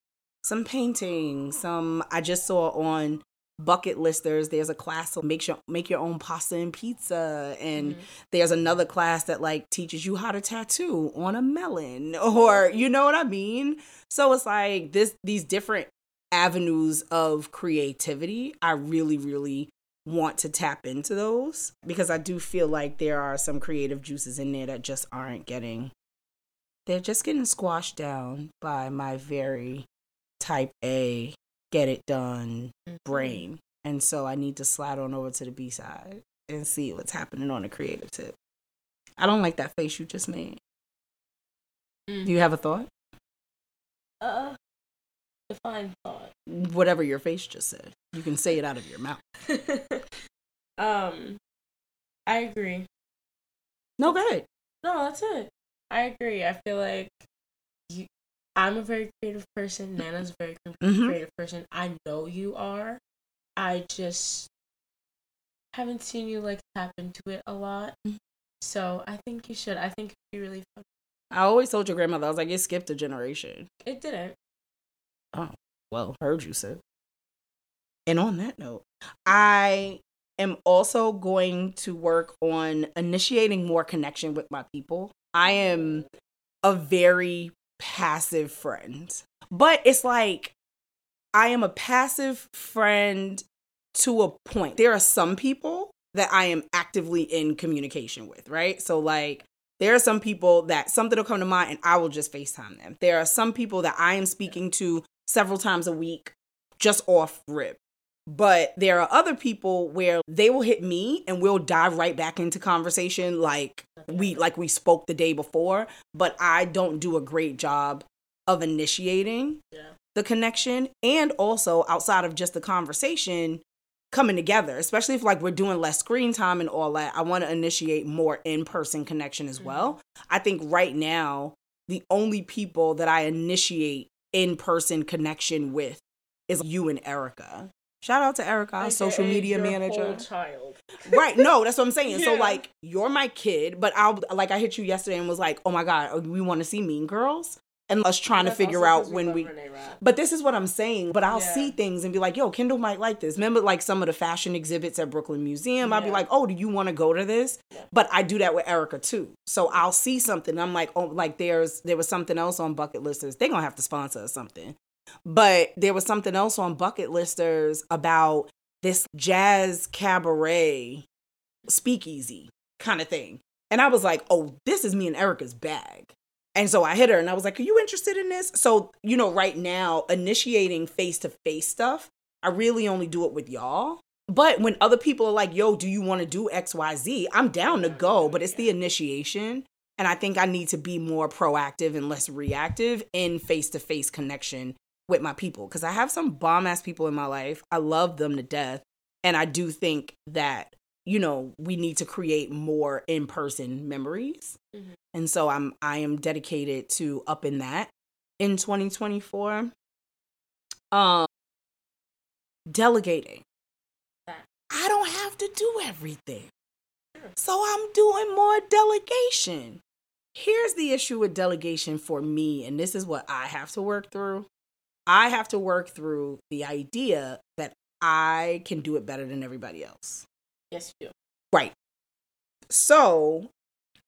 some painting. Some I just saw on Bucketlisters there's a class to make your make your own pasta and pizza and mm-hmm. there's another class that like teaches you how to tattoo on a melon or you know what I mean so it's like this these different avenues of creativity I really really want to tap into those because I do feel like there are some creative juices in there that just aren't getting they're just getting squashed down by my very type A get it done Mhm. brain. And so I need to slide on over to the B side and see what's happening on the creative tip. I don't like that face you just made. Mm. Do you have a thought? Uh, define thought. Whatever your face just said. You can say it out of your mouth. um, I agree. No, good. No, that's it. I agree. I feel like you. I'm a very creative person. Nana's a very Mhm. creative person. I know you are. I just haven't seen you like tap into it a lot. Mhm. So I think you should. I think it'd be really fun. I always told your grandmother, I was like, it skipped a generation. It didn't. Oh, well, heard you said. And on that note, I am also going to work on initiating more connection with my people. I am a very passive friend, but it's like I am a passive friend to a point. There are some people that I am actively in communication with, right? So, like, there are some people that something will come to mind and I will just FaceTime them. There are some people that I am speaking to several times a week just off rip. But there are other people where they will hit me and we'll dive right back into conversation like we like we spoke the day before, but I don't do a great job of initiating Yeah. the connection and also outside of just the conversation coming together, especially if like we're doing less screen time and all that. I want to initiate more in-person connection as mm-hmm. well. I think right now the only people that I initiate in-person connection with is you and Erica. Shout out to Erica, our social media manager child. right no that's what i'm saying so like you're my kid but i'll like i hit you yesterday and was like oh my god we want to see mean girls and us trying to figure out when we but this is what i'm saying but i'll Yeah. see things and be like yo kendall might like this remember like some of the fashion exhibits at brooklyn museum i'll be like oh do you want to go to this Yeah. but i do that with erica too so i'll see something i'm like oh like there's there was something else on Bucketlisters they're gonna have to sponsor us something but there was something else on Bucketlisters about this jazz cabaret speakeasy kind of thing. And I was like, oh, this is me and Erica's bag. And so I hit her and I was like, are you interested in this? So, you know, right now, initiating face to face stuff, I really only do it with y'all. But when other people are like, yo, do you want to do XYZ? I'm down to go, but it's the initiation. And I think I need to be more proactive and less reactive in face to face connection with my people because I have some bomb ass people in my life. I love them to death. And I do think that, you know, we need to create more in person memories. Mhm. And so I'm I am dedicated to up in that in 2024. Um delegating. I don't have to do everything. So I'm doing more delegation. Here's the issue with delegation for me, and this is what I have to work through. I have to work through the idea that I can do it better than everybody else. Yes, you do. Right. So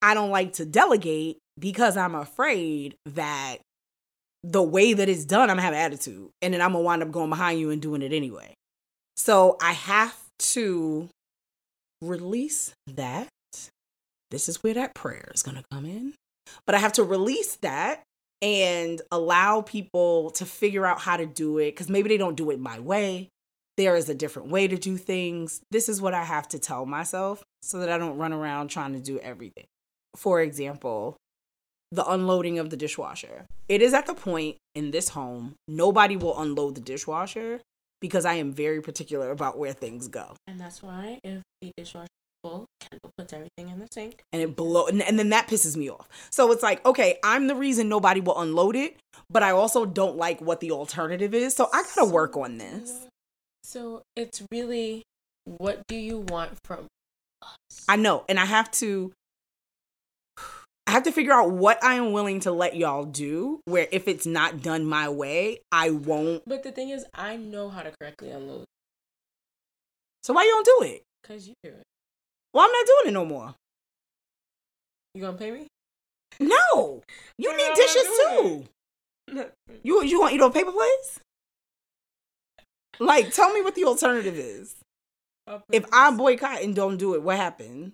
I don't like to delegate because I'm afraid that the way that it's done, I'm gonna have attitude. And then I'm gonna wind up going behind you and doing it anyway. So I have to release that. This is where that prayer is gonna come in. But I have to release that and allow people to figure out how to do it because maybe they don't do it my way. There is a different way to do things. This is what I have to tell myself so that I don't run around trying to do everything. For example, the unloading of the dishwasher. It is at the point in this home, nobody will unload the dishwasher because I am very particular about where things go. And that's why if the dishwasher is full, Kendall puts everything in the sink. and it blow and, and then that pisses me off. So it's like, okay, I'm the reason nobody will unload it, but I also don't like what the alternative is. So I gotta work on this. So it's really what do you want from us? I know, and I have to I have to figure out what I am willing to let y'all do where if it's not done my way, I won't. but the thing is, I know how to correctly unload So why you don't do it? because you do it. Well, I'm not doing it no more. You gonna pay me? No. You need dishes too. You you want eat on paper plates? Like, tell me what the alternative is. If I boycott and don't do it, what happens?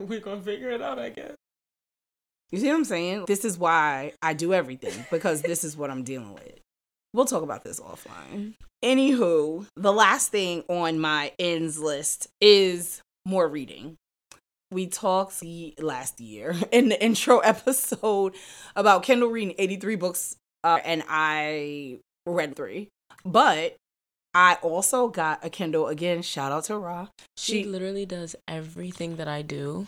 we're gonna figure it out, I guess. You see what I'm saying? This is why I do everything because this is what I'm dealing with. We'll talk about this offline. Anywho, the last thing on my ends list is more reading. We talked last year in the intro episode about Kendall reading 83 books, uh, and I read three. But I also got a Kindle again. Shout out to Ra. She, she literally does everything that I do.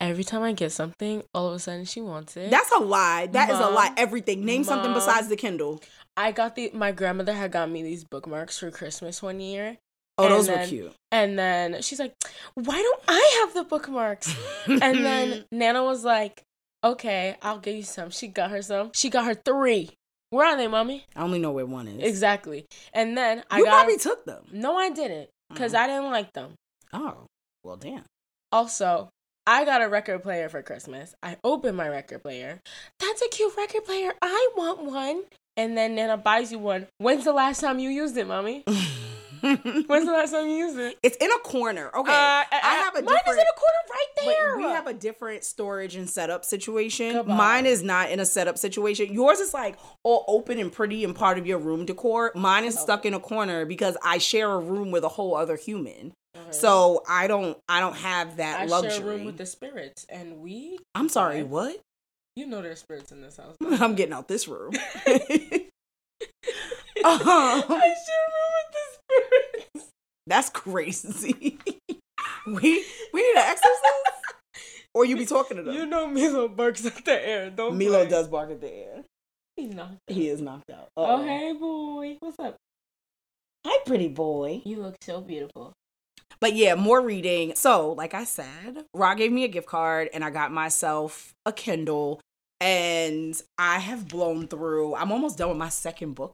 Every time I get something, all of a sudden she wants it. That's a lie. That Mom, is a lie. Everything. Name Mom, something besides the Kindle. I got the my grandmother had got me these bookmarks for Christmas one year. Oh, those then, were cute. And then she's like, "Why don't I have the bookmarks?" and then Nana was like, "Okay, I'll give you some." She got her some. She got her three. Where are they, mommy? I only know where one is. Exactly. And then I you got, probably took them. No, I didn't, because mm. I didn't like them. Oh, well, damn. Also, I got a record player for Christmas. I opened my record player. That's a cute record player. I want one. And then Nana buys you one. When's the last time you used it, mommy? When's the last time you used it? It's in a corner. Okay, uh, I, I have a mine different. is in a corner right there. we have a different storage and setup situation. Mine is not in a setup situation. Yours is like all open and pretty and part of your room decor. Mine is stuck in a corner because I share a room with a whole other human. So I don't I don't have that I luxury. share a room with the spirits, and we. I'm sorry. What? You know there's spirits in this house. I'm getting out this room. uh-huh. I share a room with the spirits. That's crazy. we we need an exorcist. or you be talking to them. You know Milo barks at the air. Don't Milo play. does bark at the air. He's knocked out. He is knocked out. Oh, Uh-oh. Oh hey boy. What's up? Hi pretty boy. You look so beautiful. But yeah, more reading. So, like I said, Ra gave me a gift card and I got myself a Kindle and I have blown through. I'm almost done with my second book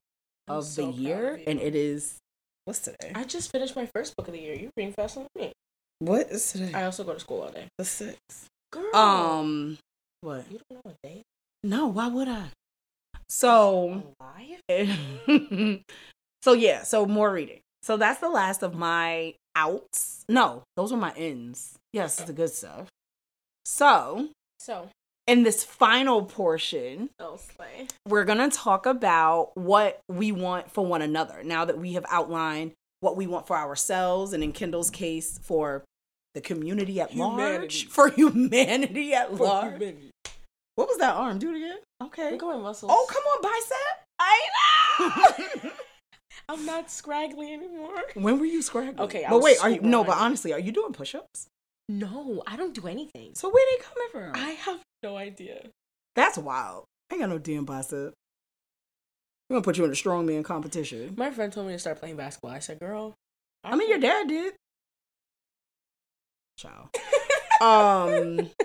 of so the year of and it is what's today? I just finished my first book of the year. You're reading faster than me. What is today? I also go to school all day. The sixth. Girl. Um what? You don't know a day? No, why would I? So So yeah, so more reading. So that's the last of my outs. No, those were my ins. Yes, the good stuff. So, so in this final portion, oh, slay. we're gonna talk about what we want for one another. Now that we have outlined what we want for ourselves, and in Kendall's case, for the community at humanity. large, for humanity at for large. Humanity. What was that arm? Do it again. Okay. going muscles. Oh, come on, bicep. I know. I'm not scraggly anymore. When were you scraggly? Okay, but wait, are you no? But honestly, are you doing push-ups? No, I don't do anything. So where they coming from? I have no idea. That's wild. I ain't got no damn bicep. We're gonna put you in a strongman competition. My friend told me to start playing basketball. I said, "Girl." I, I mean, your dad did. Ciao. um.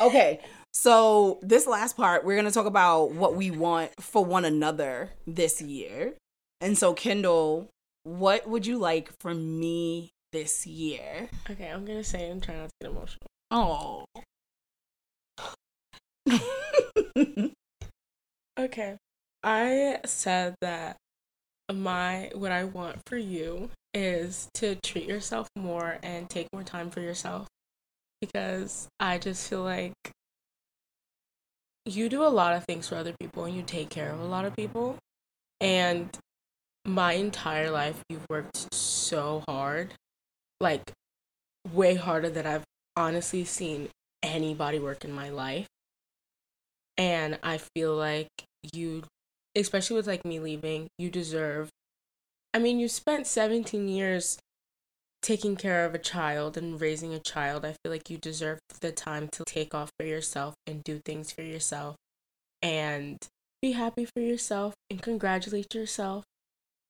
Okay, so this last part, we're gonna talk about what we want for one another this year. And so, Kendall, what would you like from me this year? Okay, I'm gonna say and try not to get emotional. Oh. okay. I said that my what I want for you is to treat yourself more and take more time for yourself because I just feel like you do a lot of things for other people and you take care of a lot of people and my entire life you've worked so hard like way harder than i've honestly seen anybody work in my life and i feel like you especially with like me leaving you deserve i mean you spent 17 years taking care of a child and raising a child i feel like you deserve the time to take off for yourself and do things for yourself and be happy for yourself and congratulate yourself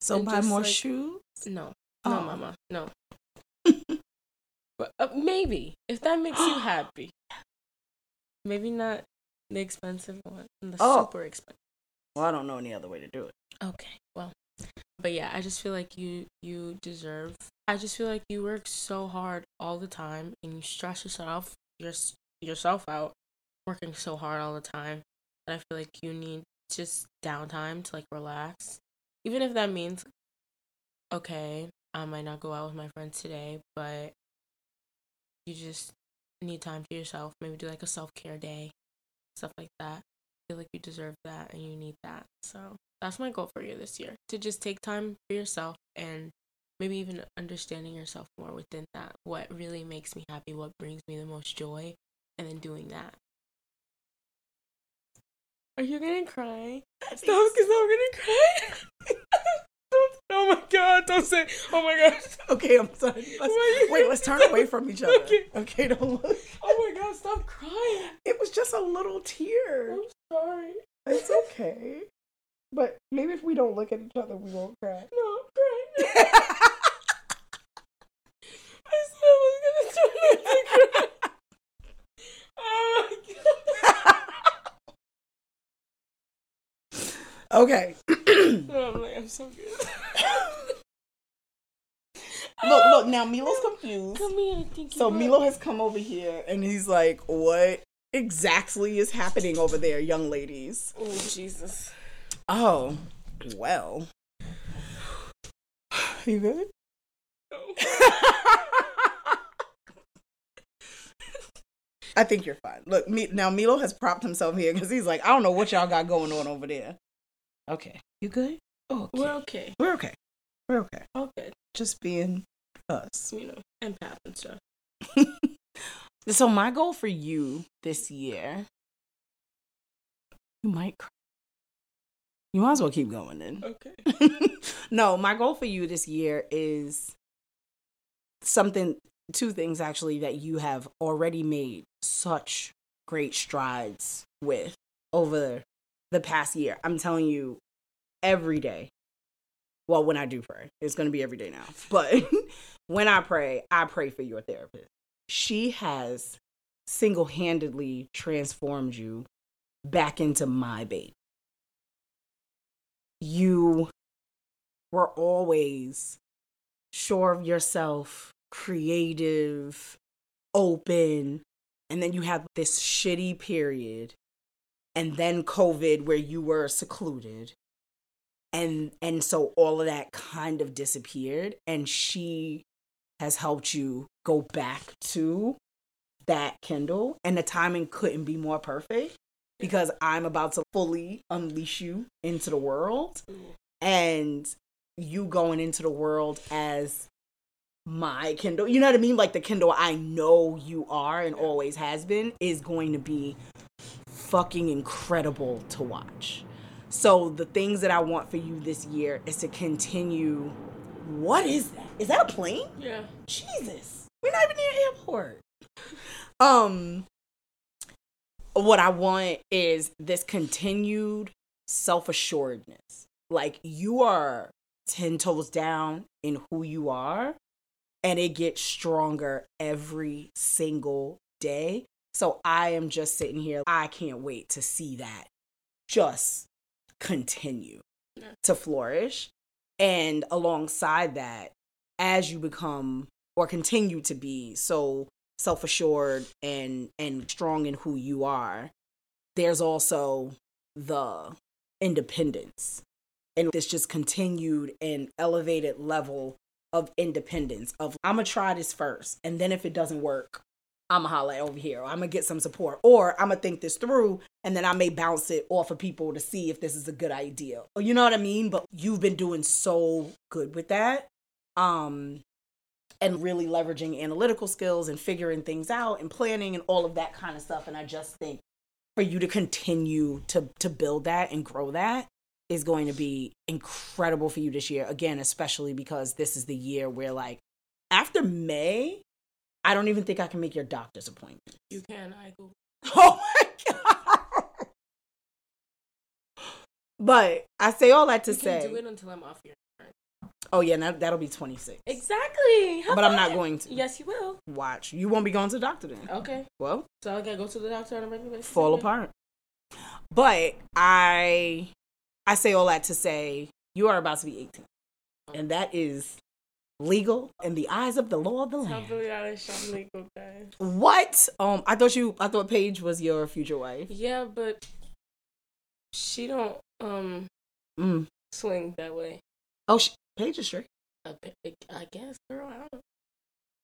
so buy more like, shoes? No, no, oh. mama, no. but uh, maybe if that makes you happy. Maybe not the expensive one, the oh. super expensive. Well, I don't know any other way to do it. Okay, well, but yeah, I just feel like you you deserve. I just feel like you work so hard all the time, and you stress yourself your, yourself out, working so hard all the time. That I feel like you need just downtime to like relax even if that means okay I might not go out with my friends today, but you just need time for yourself. Maybe do like a self care day, stuff like that. I feel like you deserve that and you need that. So that's my goal for you this year to just take time for yourself and maybe even understanding yourself more within that. What really makes me happy, what brings me the most joy, and then doing that. Are you gonna cry? Stop, because I'm gonna cry. oh my god, don't say, oh my god. Okay, I'm sorry. Let's, wait, let's turn away from each other. Okay. okay, don't look. Oh my god, stop crying. It was just a little tear. I'm sorry. It's okay. But maybe if we don't look at each other, we won't cry. No, I'm crying. I said I was gonna try not to cry. Oh my god. okay. No, I'm like, I'm so good. look, look. Now Milo's confused. Come here, thank you. So Milo has come over here and he's like, "What exactly is happening over there, young ladies?" Oh Jesus. Oh, well. You good? I think you're fine. Look, me, now Milo has propped himself here because he's like, I don't know what y'all got going on over there. Okay, you good? Oh, okay. We're okay. We're okay. We're okay. All good. Just being us. You know, empath and stuff. So my goal for you this year, you might cry. You might as well keep going then. Okay. no, my goal for you this year is something, two things actually that you have already made such great strides with over the past year. I'm telling you, every day. Well, when I do pray, it's going to be every day now. But when I pray, I pray for your therapist. She has single handedly transformed you back into my baby. You were always sure of yourself, creative, open, and then you had this shitty period and then covid where you were secluded. And and so all of that kind of disappeared and she has helped you go back to that Kendall and the timing couldn't be more perfect because i'm about to fully unleash you into the world. And you going into the world as my Kendall you know what i mean? Like the Kendall i know you are and always has been is going to be fucking incredible to watch. So the things that i want for you this year is to continue. What is that? Is that a plane? Yeah. jesus. We're not even near an airport. Um what i want is this continued self-assuredness. Like you are 10 toes down in who you are and it gets stronger every single day so i am just sitting here i can't wait to see that just continue Yeah. to flourish and alongside that as you become or continue to be so self-assured and and strong in who you are there's also the independence and this just continued and elevated level of independence of i'm gonna try this first and then if it doesn't work i'm gonna holler over here i'm gonna get some support or i'm gonna think this through and then i may bounce it off of people to see if this is a good idea. You know what i mean? But you've been doing so good with that um and really leveraging analytical skills and figuring things out and planning and all of that kind of stuff. And i just think for you to continue to to build that and grow that is going to be incredible for you this year. Again especially because this is the year where like after may i don't even think i can make your doctor's appointment You can. I go. oh my god but i say all that to You say do it until I'm off your. oh yeah that, that'll be 26 Exactly. How but i'm not it? going to Yes, you will. watch you won't be going to the doctor then Okay. well So I gotta go to the doctor on a regular basis. fall apart. But I I say all that to say you are about to be 18. And that is legal in the eyes of the law of the Tell land. Billie Eilish I'm legal, guys. What? Um I thought you I thought Paige was your future wife. Yeah, but she don't um Mm. swing that way. Oh, she, Paige is straight. I guess, girl. I don't.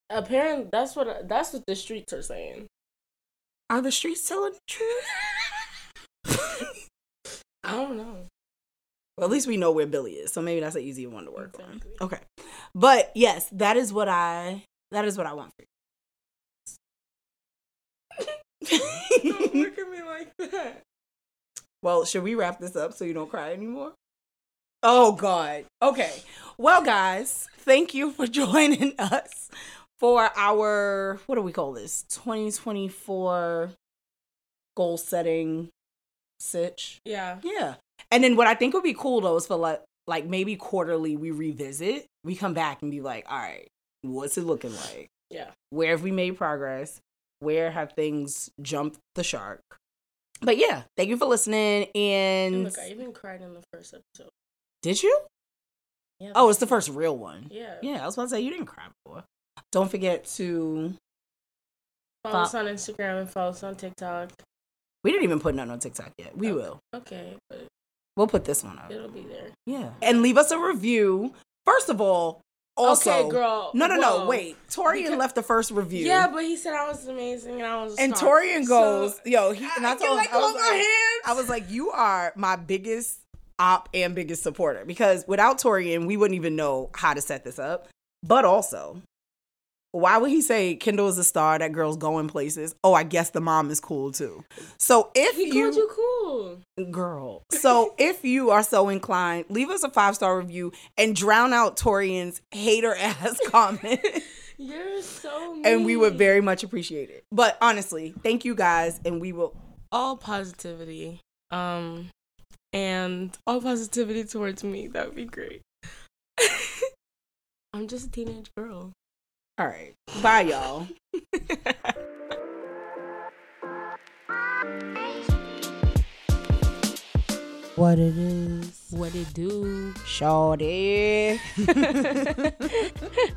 Apparently, that's what that's what the streets are saying. Are the streets telling the truth? I don't know. Well, at least we know where Billie is, so maybe that's an easy one to work exactly. on. Okay, but yes, that is what I that is what I want for you. don't look at me like that. Well, should we wrap this up so you don't cry anymore? Oh God. Okay. Well, guys, thank you for joining us for our what do we call this? 2024 goal setting sitch. Yeah. Yeah. And then what I think would be cool though is for like like maybe quarterly we revisit, we come back and be like, all right, what's it looking like? Yeah. Where have we made progress? Where have things jumped the shark? But yeah, thank you for listening. And oh look, I even cried in the first episode. Did you? Yeah. Oh, it's the first real one. Yeah. Yeah, I was about to say you didn't cry before. Don't forget to follow us on Instagram and follow us on TikTok. We didn't even put nothing on TikTok yet. We okay. will. Okay, but we'll put this one up. It'll be there. Yeah, and leave us a review. First of all, also, okay, girl. No, no, Whoa. no. Wait, Torian because, left the first review. Yeah, but he said I was amazing and I was. and. Torian goes, so, "Yo," he, and I, I told him, I was, like, I was like, "You are my biggest op and biggest supporter because without Torian, we wouldn't even know how to set this up. But also, why would he say Kendall is a star? That girl's going places. Oh, I guess the mom is cool too. So if he you, called you cool, girl. So if you are so inclined, leave us a five star review and drown out Torian's hater ass comment. You're so mean. And we would very much appreciate it. But honestly, thank you guys, and we will all positivity. Um, and all positivity towards me. That would be great. I'm just a teenage girl. All right. Bye, y'all. what it is. What it do. Shorty.